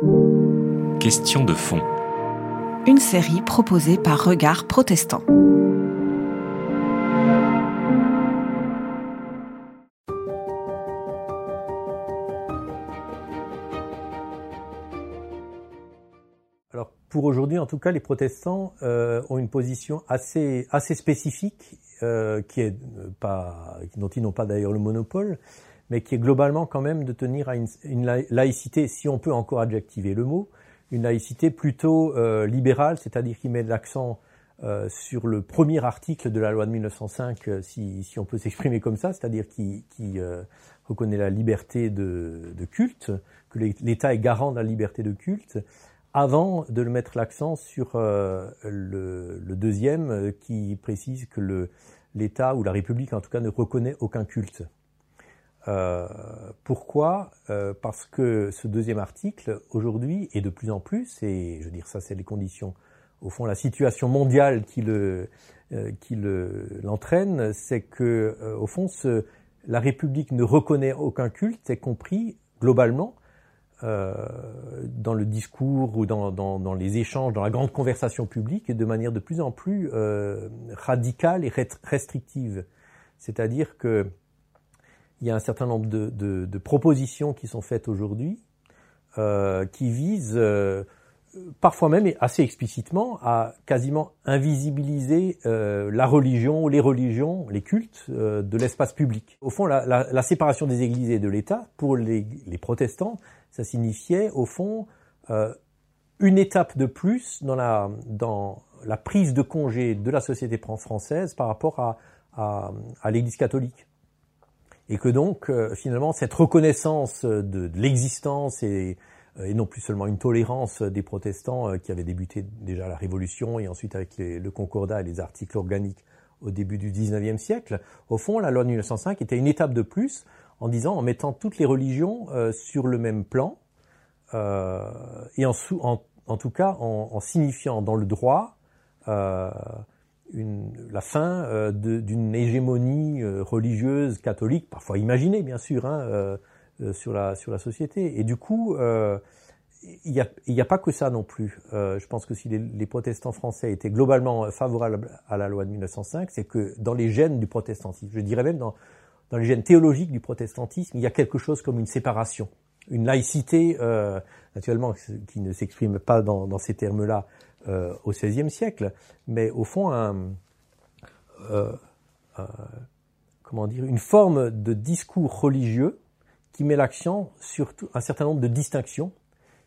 Question de fond. Une série proposée par Regard Protestant. Alors pour aujourd'hui, en tout cas, les protestants euh, ont une position assez assez spécifique, euh, qui est euh, pas, dont ils n'ont pas d'ailleurs le monopole, mais qui est globalement quand même de tenir à une, laïcité, si on peut encore adjectiver le mot, une laïcité plutôt euh, libérale, c'est-à-dire qui met l'accent euh, sur le premier article de la loi de 1905, euh, si, on peut s'exprimer comme ça, c'est-à-dire qui, reconnaît la liberté de, culte, que l'État est garant de la liberté de culte, avant de le mettre l'accent sur le, deuxième qui précise que l'État ou la République en tout cas ne reconnaît aucun culte. Euh, pourquoi? Euh, Parce que ce deuxième article, aujourd'hui, et de plus en plus, et je veux dire ça c'est les conditions, au fond la situation mondiale qui le euh, qui l'entraîne, c'est que au fond ce, la République ne reconnaît aucun culte, c'est compris globalement dans le discours ou dans, dans, dans, les échanges, dans la grande conversation publique, de manière de plus en plus radicale et restrictive. C'est-à-dire que il y a un certain nombre de, de, de propositions qui sont faites aujourd'hui euh, qui visent euh, parfois même et assez explicitement à quasiment invisibiliser euh, la religion, les religions, les cultes euh, de l'espace public. Au fond, la, la, la, séparation des églises et de l'État, pour les, les, protestants, ça signifiait au fond euh, une étape de plus dans la, dans la prise de congé de la société française par rapport à, à, à l'Église catholique et que donc euh, finalement cette reconnaissance de, l'existence et, euh, et, non plus seulement une tolérance des protestants euh, qui avaient débuté déjà la Révolution et ensuite avec le Concordat et les articles organiques au début du XIXe siècle, au fond la loi de 1905 était une étape de plus en disant en mettant toutes les religions sur le même plan et en, en, en, tout cas en, en signifiant dans le droit la fin euh, d'une hégémonie euh, religieuse catholique, parfois imaginée bien sûr, hein, euh, sur, la, société. Et du coup, il n'y a, pas que ça non plus. je pense que si les, protestants français étaient globalement favorables à la loi de 1905, c'est que dans les gènes du protestantisme, je dirais même dans, les gènes théologiques du protestantisme, il y a quelque chose comme une séparation, une laïcité, naturellement, qui ne s'exprime pas dans ces termes-là, euh, au XVIe siècle, mais au fond euh, dire, une forme de discours religieux qui met l'accent sur un certain nombre de distinctions,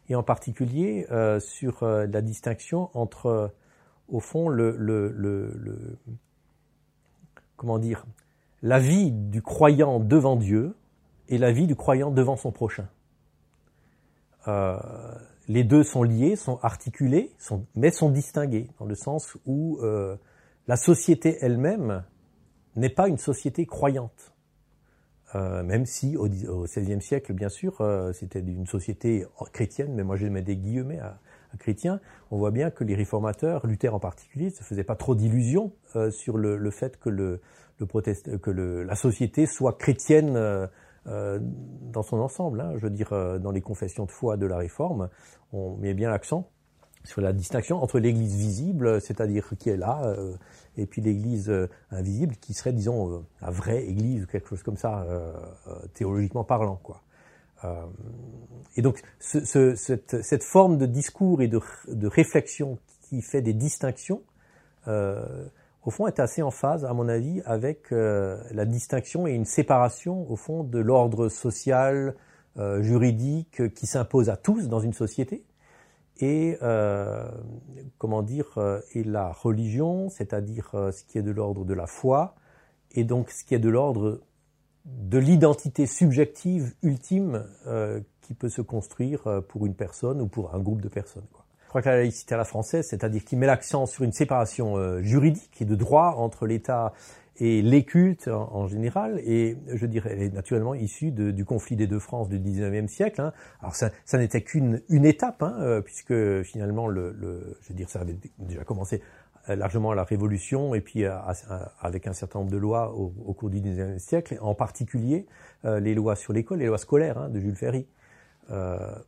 et en particulier euh, sur la distinction entre, au fond, comment dire, la vie du croyant devant Dieu et la vie du croyant devant son prochain. Les deux sont liés, sont articulés, mais sont distingués, dans le sens où euh, la société elle-même n'est pas une société croyante. Euh, même si au XVIe siècle, bien sûr, euh, c'était une société chrétienne, mais moi je mets des guillemets à, chrétien, on voit bien que les réformateurs, Luther en particulier, ne se faisaient pas trop d'illusions sur le, fait que, la société soit chrétienne euh, euh, dans son ensemble. Hein, je veux dire, euh, dans les confessions de foi de la Réforme, on met bien l'accent sur la distinction entre l'Église visible, c'est-à-dire qui est là, euh, et puis l'Église euh, invisible, qui serait, disons, euh, la vraie Église, quelque chose comme ça, théologiquement parlant, quoi. et donc, ce, ce, cette, cette, forme de discours et de, de, réflexion qui fait des distinctions au fond, est assez en phase, à mon avis, avec euh, la distinction et une séparation, au fond, de l'ordre social, euh, juridique qui s'impose à tous dans une société, et euh, comment dire, euh, et la religion, c'est-à-dire euh, ce qui est de l'ordre de la foi, et donc ce qui est de l'ordre de l'identité subjective ultime qui peut se construire pour une personne ou pour un groupe de personnes. Quoi crois que la laïcité à la française, c'est-à-dire qui met l'accent sur une séparation euh, juridique et de droit entre l'État et les cultes en, en, général, et je dirais est naturellement issue du conflit des deux France du 19e siècle. Hein. Alors ça, n'était qu'une une étape, hein, euh, puisque finalement, le, je veux dire, ça avait déjà commencé euh, largement à la Révolution et puis avec un certain nombre de lois au, cours du 19e siècle, en particulier les lois sur l'école, les lois scolaires hein, de Jules Ferry.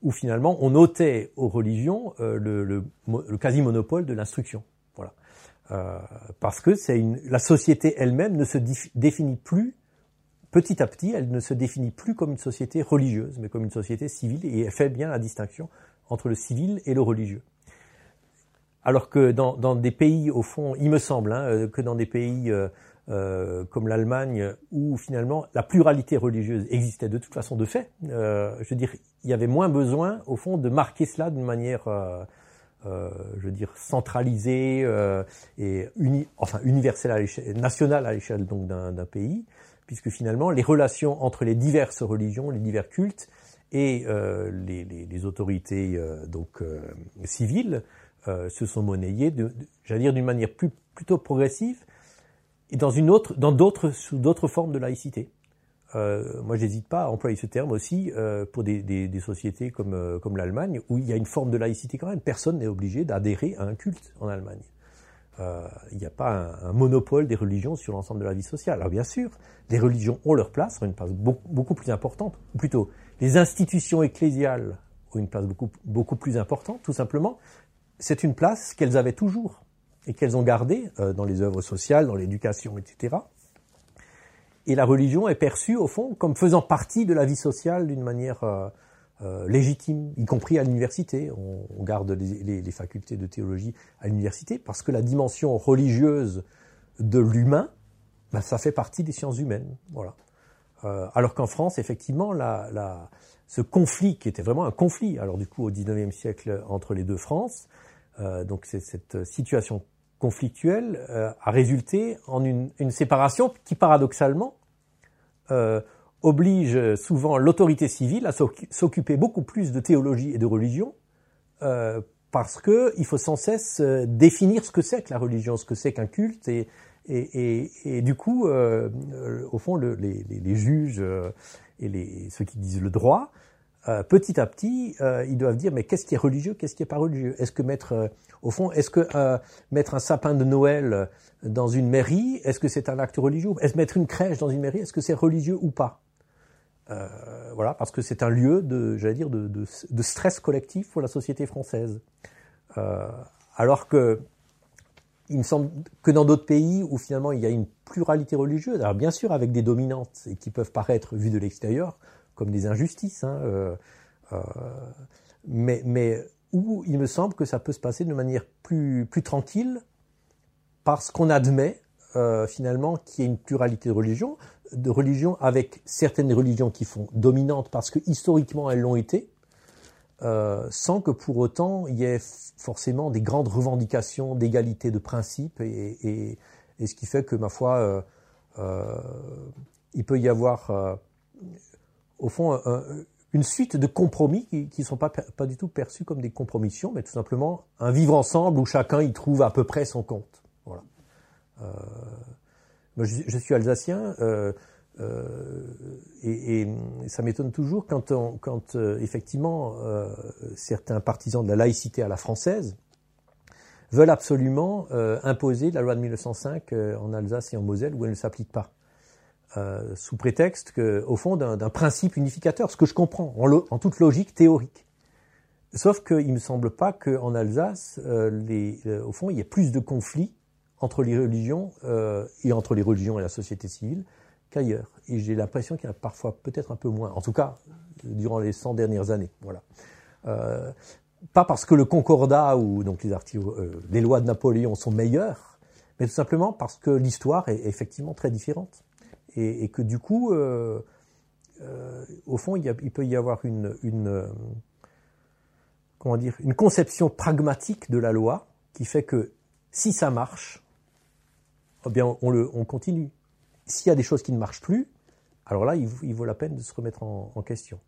Où finalement on ôtait aux religions le, le, le quasi-monopole de l'instruction. Voilà. parce que c'est la société elle-même ne se définit plus petit à petit, elle ne se définit plus comme une société religieuse, mais comme une société civile, et elle fait bien la distinction entre le civil et le religieux. Alors que dans, des pays, au fond, il me semble, hein, euh, que dans des pays euh, euh, comme l'Allemagne, où finalement la pluralité religieuse existait de toute façon de fait, euh, je veux dire, il y avait moins besoin, au fond, de marquer cela d'une manière, euh, je veux dire, centralisée et uni, enfin universelle à l'échelle, nationale à l'échelle donc d'un pays, puisque finalement les relations entre les diverses religions, les divers cultes et les, les, les, autorités donc civiles euh, se sont monnayés, j'allais dire d'une manière plus, plutôt progressive, et dans une autre, dans d'autres, sous d'autres formes de laïcité. Euh, moi, j'hésite pas à employer ce terme aussi euh, pour des, sociétés comme, euh, comme l'Allemagne, où il y a une forme de laïcité quand même. Personne n'est obligé d'adhérer à un culte en Allemagne. Euh, il n'y a pas un, monopole des religions sur l'ensemble de la vie sociale. Alors bien sûr, les religions ont leur place, ont une place beaucoup, beaucoup plus importante, ou plutôt les institutions ecclésiales ont une place beaucoup, beaucoup plus importante, tout simplement c'est une place qu'elles avaient toujours et qu'elles ont gardée euh, dans les œuvres sociales, dans l'éducation, etc. Et la religion est perçue, au fond, comme faisant partie de la vie sociale d'une manière euh, euh, légitime, y compris à l'université. On, on, garde les, les, les, facultés de théologie à l'université parce que la dimension religieuse de l'humain, ben, ça fait partie des sciences humaines. Voilà. Euh, alors qu'en France, effectivement, la, la, ce conflit, qui était vraiment un conflit, alors du coup au XIXe siècle entre les deux France, euh, donc cette situation euh, a résulté en une, séparation qui paradoxalement euh, oblige souvent l'autorité civile à s'occuper beaucoup plus de théologie et de religion euh, parce que il faut sans cesse définir ce que c'est que la religion, ce que c'est qu'un culte et, du coup, au fond, le, les, juges et ceux qui disent le droit euh, petit à petit, euh, ils doivent dire mais qu'est-ce qui est religieux, qu'est-ce qui est pas religieux? Est-ce que mettre, euh, au fond, est-ce que mettre un sapin de Noël dans une mairie, est-ce que c'est un acte religieux? Est-ce mettre une crèche dans une mairie, est-ce que c'est religieux ou pas? Voilà, parce que c'est un lieu de, j'allais dire, de, de, stress collectif pour la société française. alors que il me semble que dans d'autres pays où finalement il y a une pluralité religieuse, alors bien sûr avec des dominantes et qui peuvent paraître vues de l'extérieur comme des injustices, hein, euh, euh, mais, mais où il me semble que ça peut se passer de manière plus, plus tranquille parce qu'on admet euh, finalement qu'il y a une pluralité de religions, de religions avec certaines religions qui font dominantes parce que historiquement elles l'ont été, sans que pour autant il y ait forcément des grandes revendications d'égalité de principe et, et, ce qui fait que ma foi il peut y avoir au fond, un, une suite de compromis qui ne sont pas, du tout perçus comme des compromissions, mais tout simplement un vivre ensemble où chacun y trouve à peu près son compte. Voilà. Euh, je, suis alsacien euh, euh, et, ça m'étonne toujours quand, quand effectivement certains partisans de la laïcité à la française veulent absolument imposer la loi de 1905 en Alsace et en Moselle où elle ne s'applique pas. Euh, sous prétexte que, au fond, d'un principe unificateur, ce que je comprends en, lo, en toute logique théorique. Sauf qu'il ne me semble pas qu'en Alsace, euh, les, euh, au fond, il y ait plus de conflits entre les religions euh, et entre les religions et la société civile qu'ailleurs. Et j'ai l'impression qu'il y en a parfois peut-être un peu moins, en tout cas durant les 100 dernières années. Voilà. Euh, pas parce que le concordat ou donc les, les lois de Napoléon sont meilleures, mais tout simplement parce que l'histoire est effectivement très différente et, que du coup, euh, euh, au fond, il, peut y avoir une, euh, comment dire, une conception pragmatique de la loi qui fait que si ça marche, eh bien on, le, on continue. S'il y a des choses qui ne marchent plus, alors là, il, vaut la peine de se remettre en, question.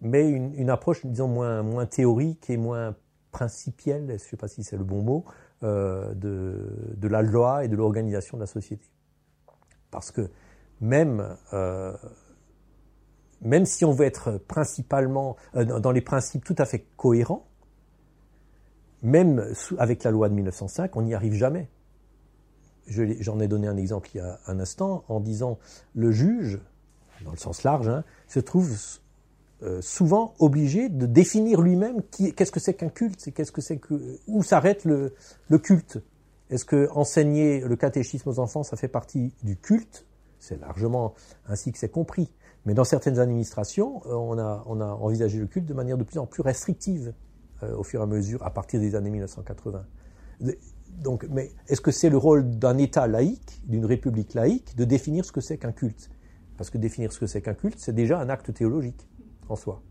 Mais une, approche, disons, moins, théorique et moins principielle, je ne sais pas si c'est le bon mot, de la loi et de l'organisation de la société. Parce que même, euh, même si on veut être principalement euh, dans les principes tout à fait cohérents, même avec la loi de 1905, on n'y arrive jamais. J'en ai donné un exemple il y a un instant en disant le juge, dans le sens large, hein, se trouve souvent obligé de définir lui-même qu'est-ce que c'est qu'un culte, qu'est-ce que c'est où s'arrête le culte. Est-ce que enseigner le catéchisme aux enfants, ça fait partie du culte? C'est largement ainsi que c'est compris. Mais dans certaines administrations, on a, on a envisagé le culte de manière de plus en plus restrictive au fur et à mesure, à partir des années 1980 donc, mais est-ce que c'est le rôle d'un État laïque, d'une république laïque, de définir ce que c'est qu'un culte? Parce que définir ce que c'est qu'un culte, c'est déjà un acte théologique en soi.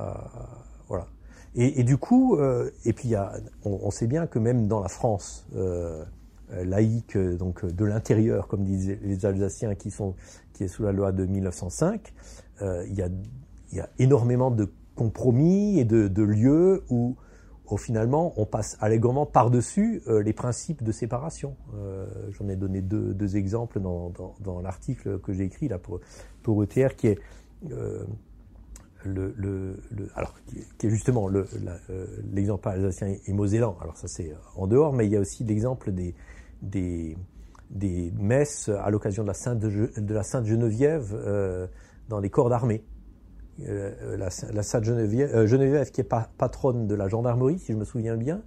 Euh, voilà. Et, du coup, euh, et puis on, sait bien que même dans la France euh, laïque, donc de l'intérieur, comme disaient les Alsaciens, qui sont qui est sous la loi de 1905, il y, a, énormément de compromis et de lieux où finalement on passe allègrement par-dessus euh, les principes de séparation. Euh, j'en ai donné deux, exemples dans, l'article que j'ai écrit là pour, pour ETR qui est euh, alors qui est justement l'exemple alsacien et mosellan. Alors ça c'est en dehors, mais il y a aussi l'exemple des, des, des messes à l'occasion de la Sainte Sainte Geneviève dans les corps d'armée. Euh, la, Sainte Geneviève, euh, Geneviève, qui est patronne de la gendarmerie, si je me souviens bien,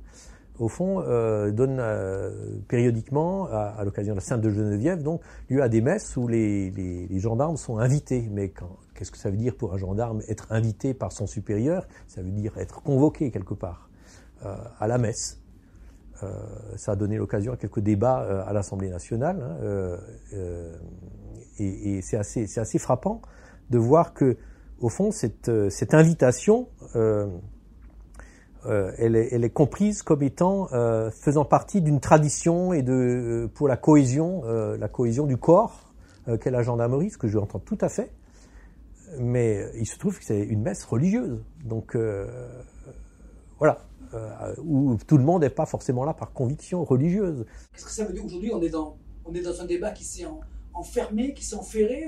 au fond, euh, donne euh, périodiquement, à, l'occasion de la Sainte de Geneviève, donc, lieu à des messes où les, les, les gendarmes sont invités. Mais qu'est-ce que ça veut dire pour un gendarme être invité par son supérieur? Ça veut dire être convoqué quelque part euh, à la messe. ça a donné l'occasion à quelques débats à l'Assemblée nationale, hein, et, c'est assez, frappant de voir que au fond, cette, euh, invitation, euh, euh, elle, est, comprise comme étant euh, faisant partie d'une tradition et de euh, pour la cohésion, la cohésion du corps qu'est la gendarmerie, ce que je entends tout à fait. Mais il se trouve que c'est une messe religieuse, donc voilà, où tout le monde n'est pas forcément là par conviction religieuse. Qu'est-ce que ça veut dire aujourd'hui On est dans on est dans un débat qui s'est enfermé, qui s'est enferré.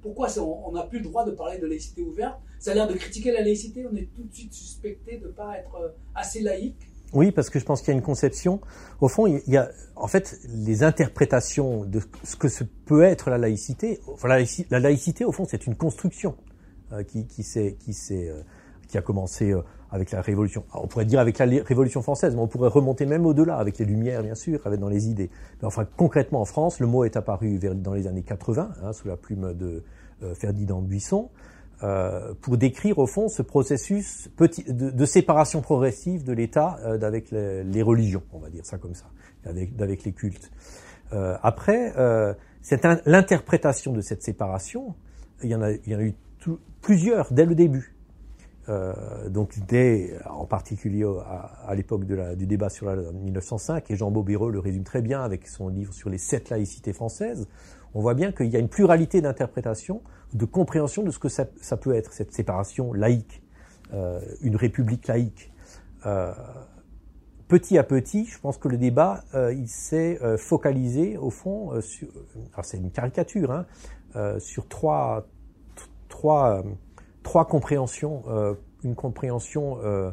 Pourquoi on n'a plus le droit de parler de laïcité ouverte? Ça a l'air de critiquer la laïcité, on est tout de suite suspecté de ne pas être euh, assez laïque. Oui, parce que je pense qu'il y a une conception. Au fond, il y a en fait les interprétations de ce que peut être la laïcité. La, laïcité, au fond, c'est une construction euh, qui, qui, qui, euh, qui a commencé euh, avec la Révolution. on pourrait dire avec la Révolution française, mais on pourrait remonter même au-delà, avec les Lumières, bien sûr, avec dans les idées. Mais enfin, concrètement, en France, le mot est apparu vers, dans les années 80, hein, sous la plume de euh, Ferdinand Buisson, euh, pour décrire, au fond, ce processus petit, de, séparation progressive de l'État euh, d'avec les, religions, on va dire ça comme ça, avec, les cultes. Euh, après, c'est l'interprétation de cette séparation, il y en a, il y en a eu plusieurs dès le début. Euh, donc dès, en particulier à, l'époque du débat sur la 1905, et Jean Bobéreux le résume très bien avec son livre sur les sept laïcités françaises, on voit bien qu'il y a une pluralité d'interprétations, de compréhension de ce que ça, peut être, cette séparation laïque, euh, une république laïque. Euh, petit à petit, je pense que le débat, il s'est focalisé au fond sur, alors c'est une caricature, hein, sur trois, trois trois compréhensions, euh, une compréhension euh,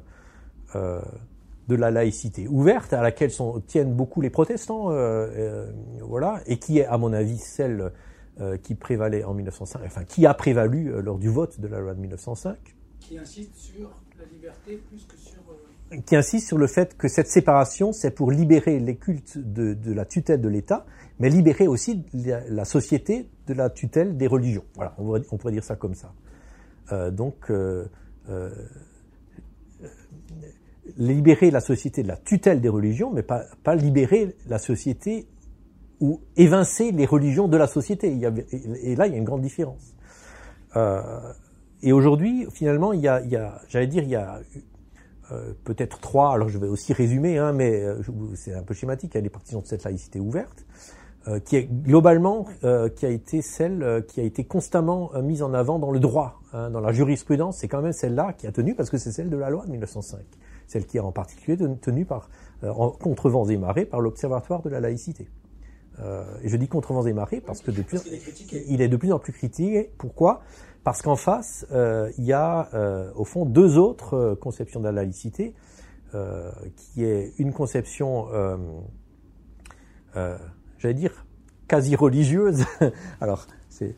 euh, de la laïcité ouverte à laquelle sont, tiennent beaucoup les protestants, voilà, et qui est à mon avis celle qui prévalait en 1905, enfin qui a prévalu lors du vote de la loi de 1905. Qui insiste sur la liberté plus que sur qui insiste sur le fait que cette séparation, c'est pour libérer les cultes de, de la tutelle de l'État, mais libérer aussi la, la, société de la tutelle des religions. Voilà, on, on pourrait dire ça comme ça. Euh, donc, euh, euh, libérer la société de la tutelle des religions, mais pas, libérer la société ou évincer les religions de la société. Et là, il y a une grande différence. Et aujourd'hui, finalement, il y a, j'allais dire, il y a peut-être trois. Alors, je vais aussi résumer, hein, mais c'est un peu schématique. Il y a les partisans de cette laïcité ouverte. Euh, qui est globalement euh, qui a été celle euh, qui a été constamment mise en avant dans le droit, hein, dans la jurisprudence. C'est quand même celle-là qui a tenu parce que c'est celle de la loi de 1905, celle qui est en particulier tenue par en, contre vents et marées par l'Observatoire de la laïcité. et je dis contre vents et marées parce que depuis il est de plus en plus critiqué. Pourquoi? Parce qu'en face, il y a au fond deux autres conceptions de la laïcité, qui est une conception j'allais dire, quasi religieuse. Alors, c'est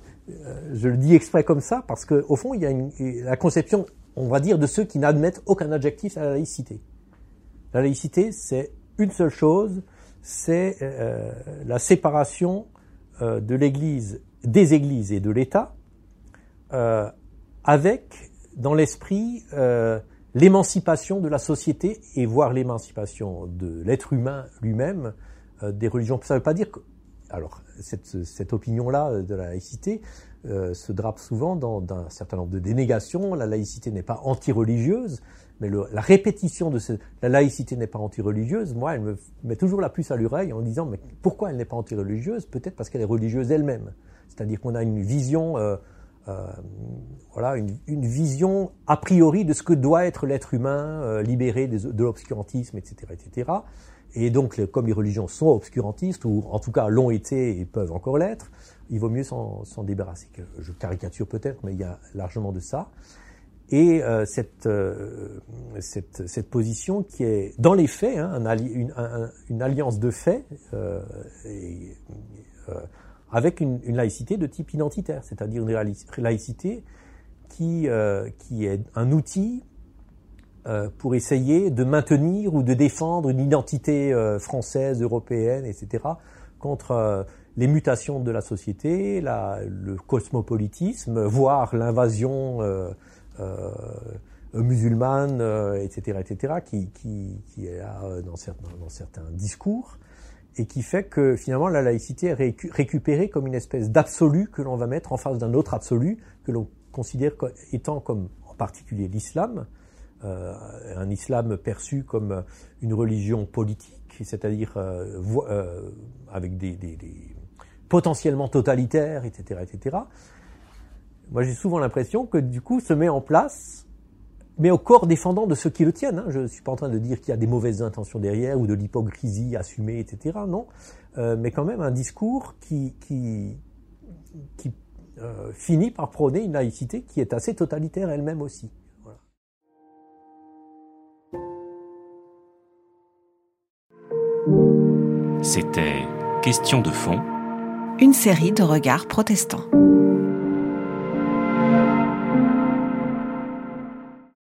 je le dis exprès comme ça parce que au fond, il y a une, la conception, on va dire, de ceux qui n'admettent aucun adjectif à la laïcité. La laïcité, c'est une seule chose, c'est euh, la séparation euh, de l'Église, des Églises et de l'État, euh, avec dans l'esprit euh, l'émancipation de la société et voire l'émancipation de l'être humain lui-même euh, des religions. Ça ne veut pas dire que alors cette, cette opinion-là de la laïcité euh, se drape souvent dans, dans, un certain nombre de dénégations. La laïcité n'est pas anti-religieuse, mais le, la répétition de la laïcité n'est pas anti-religieuse, moi, elle me met toujours la puce à l'oreille en disant mais pourquoi elle n'est pas anti-religieuse? Peut-être parce qu'elle est religieuse elle-même. C'est-à-dire qu'on a une vision, euh, euh, voilà, une, une, vision a priori de ce que doit être l'être humain euh, libéré de, de l'obscurantisme, etc., etc. Et donc, comme les religions sont obscurantistes, ou en tout cas l'ont été et peuvent encore l'être, il vaut mieux s'en débarrasser. Je caricature peut-être, mais il y a largement de ça. Et euh, cette, euh, cette, cette, position qui est, dans les faits, hein, un, une, un, une, alliance de faits, euh, euh, avec une, une, laïcité de type identitaire, c'est-à-dire une laïcité qui, euh, qui est un outil pour essayer de maintenir ou de défendre une identité française, européenne, etc., contre les mutations de la société, le cosmopolitisme, voire l'invasion euh, euh, musulmane, euh, etc., etc., qui, qui, est dans certains discours, et qui fait que finalement la laïcité est récupérée comme une espèce d'absolu que l'on va mettre en face d'un autre absolu que l'on considère étant comme en particulier l'islam, euh, un islam perçu comme une religion politique, c'est-à-dire euh, euh, avec des, potentiellement totalitaires, etc., etc. Moi, j'ai souvent l'impression que du coup se met en place, mais au corps défendant de ceux qui le tiennent. Hein. Je ne suis pas en train de dire qu'il y a des mauvaises intentions derrière ou de l'hypocrisie assumée, etc. Non, euh, mais quand même un discours qui euh, finit par prôner une laïcité qui est assez totalitaire elle-même aussi. C'était Question de fond. Une série de regards protestants.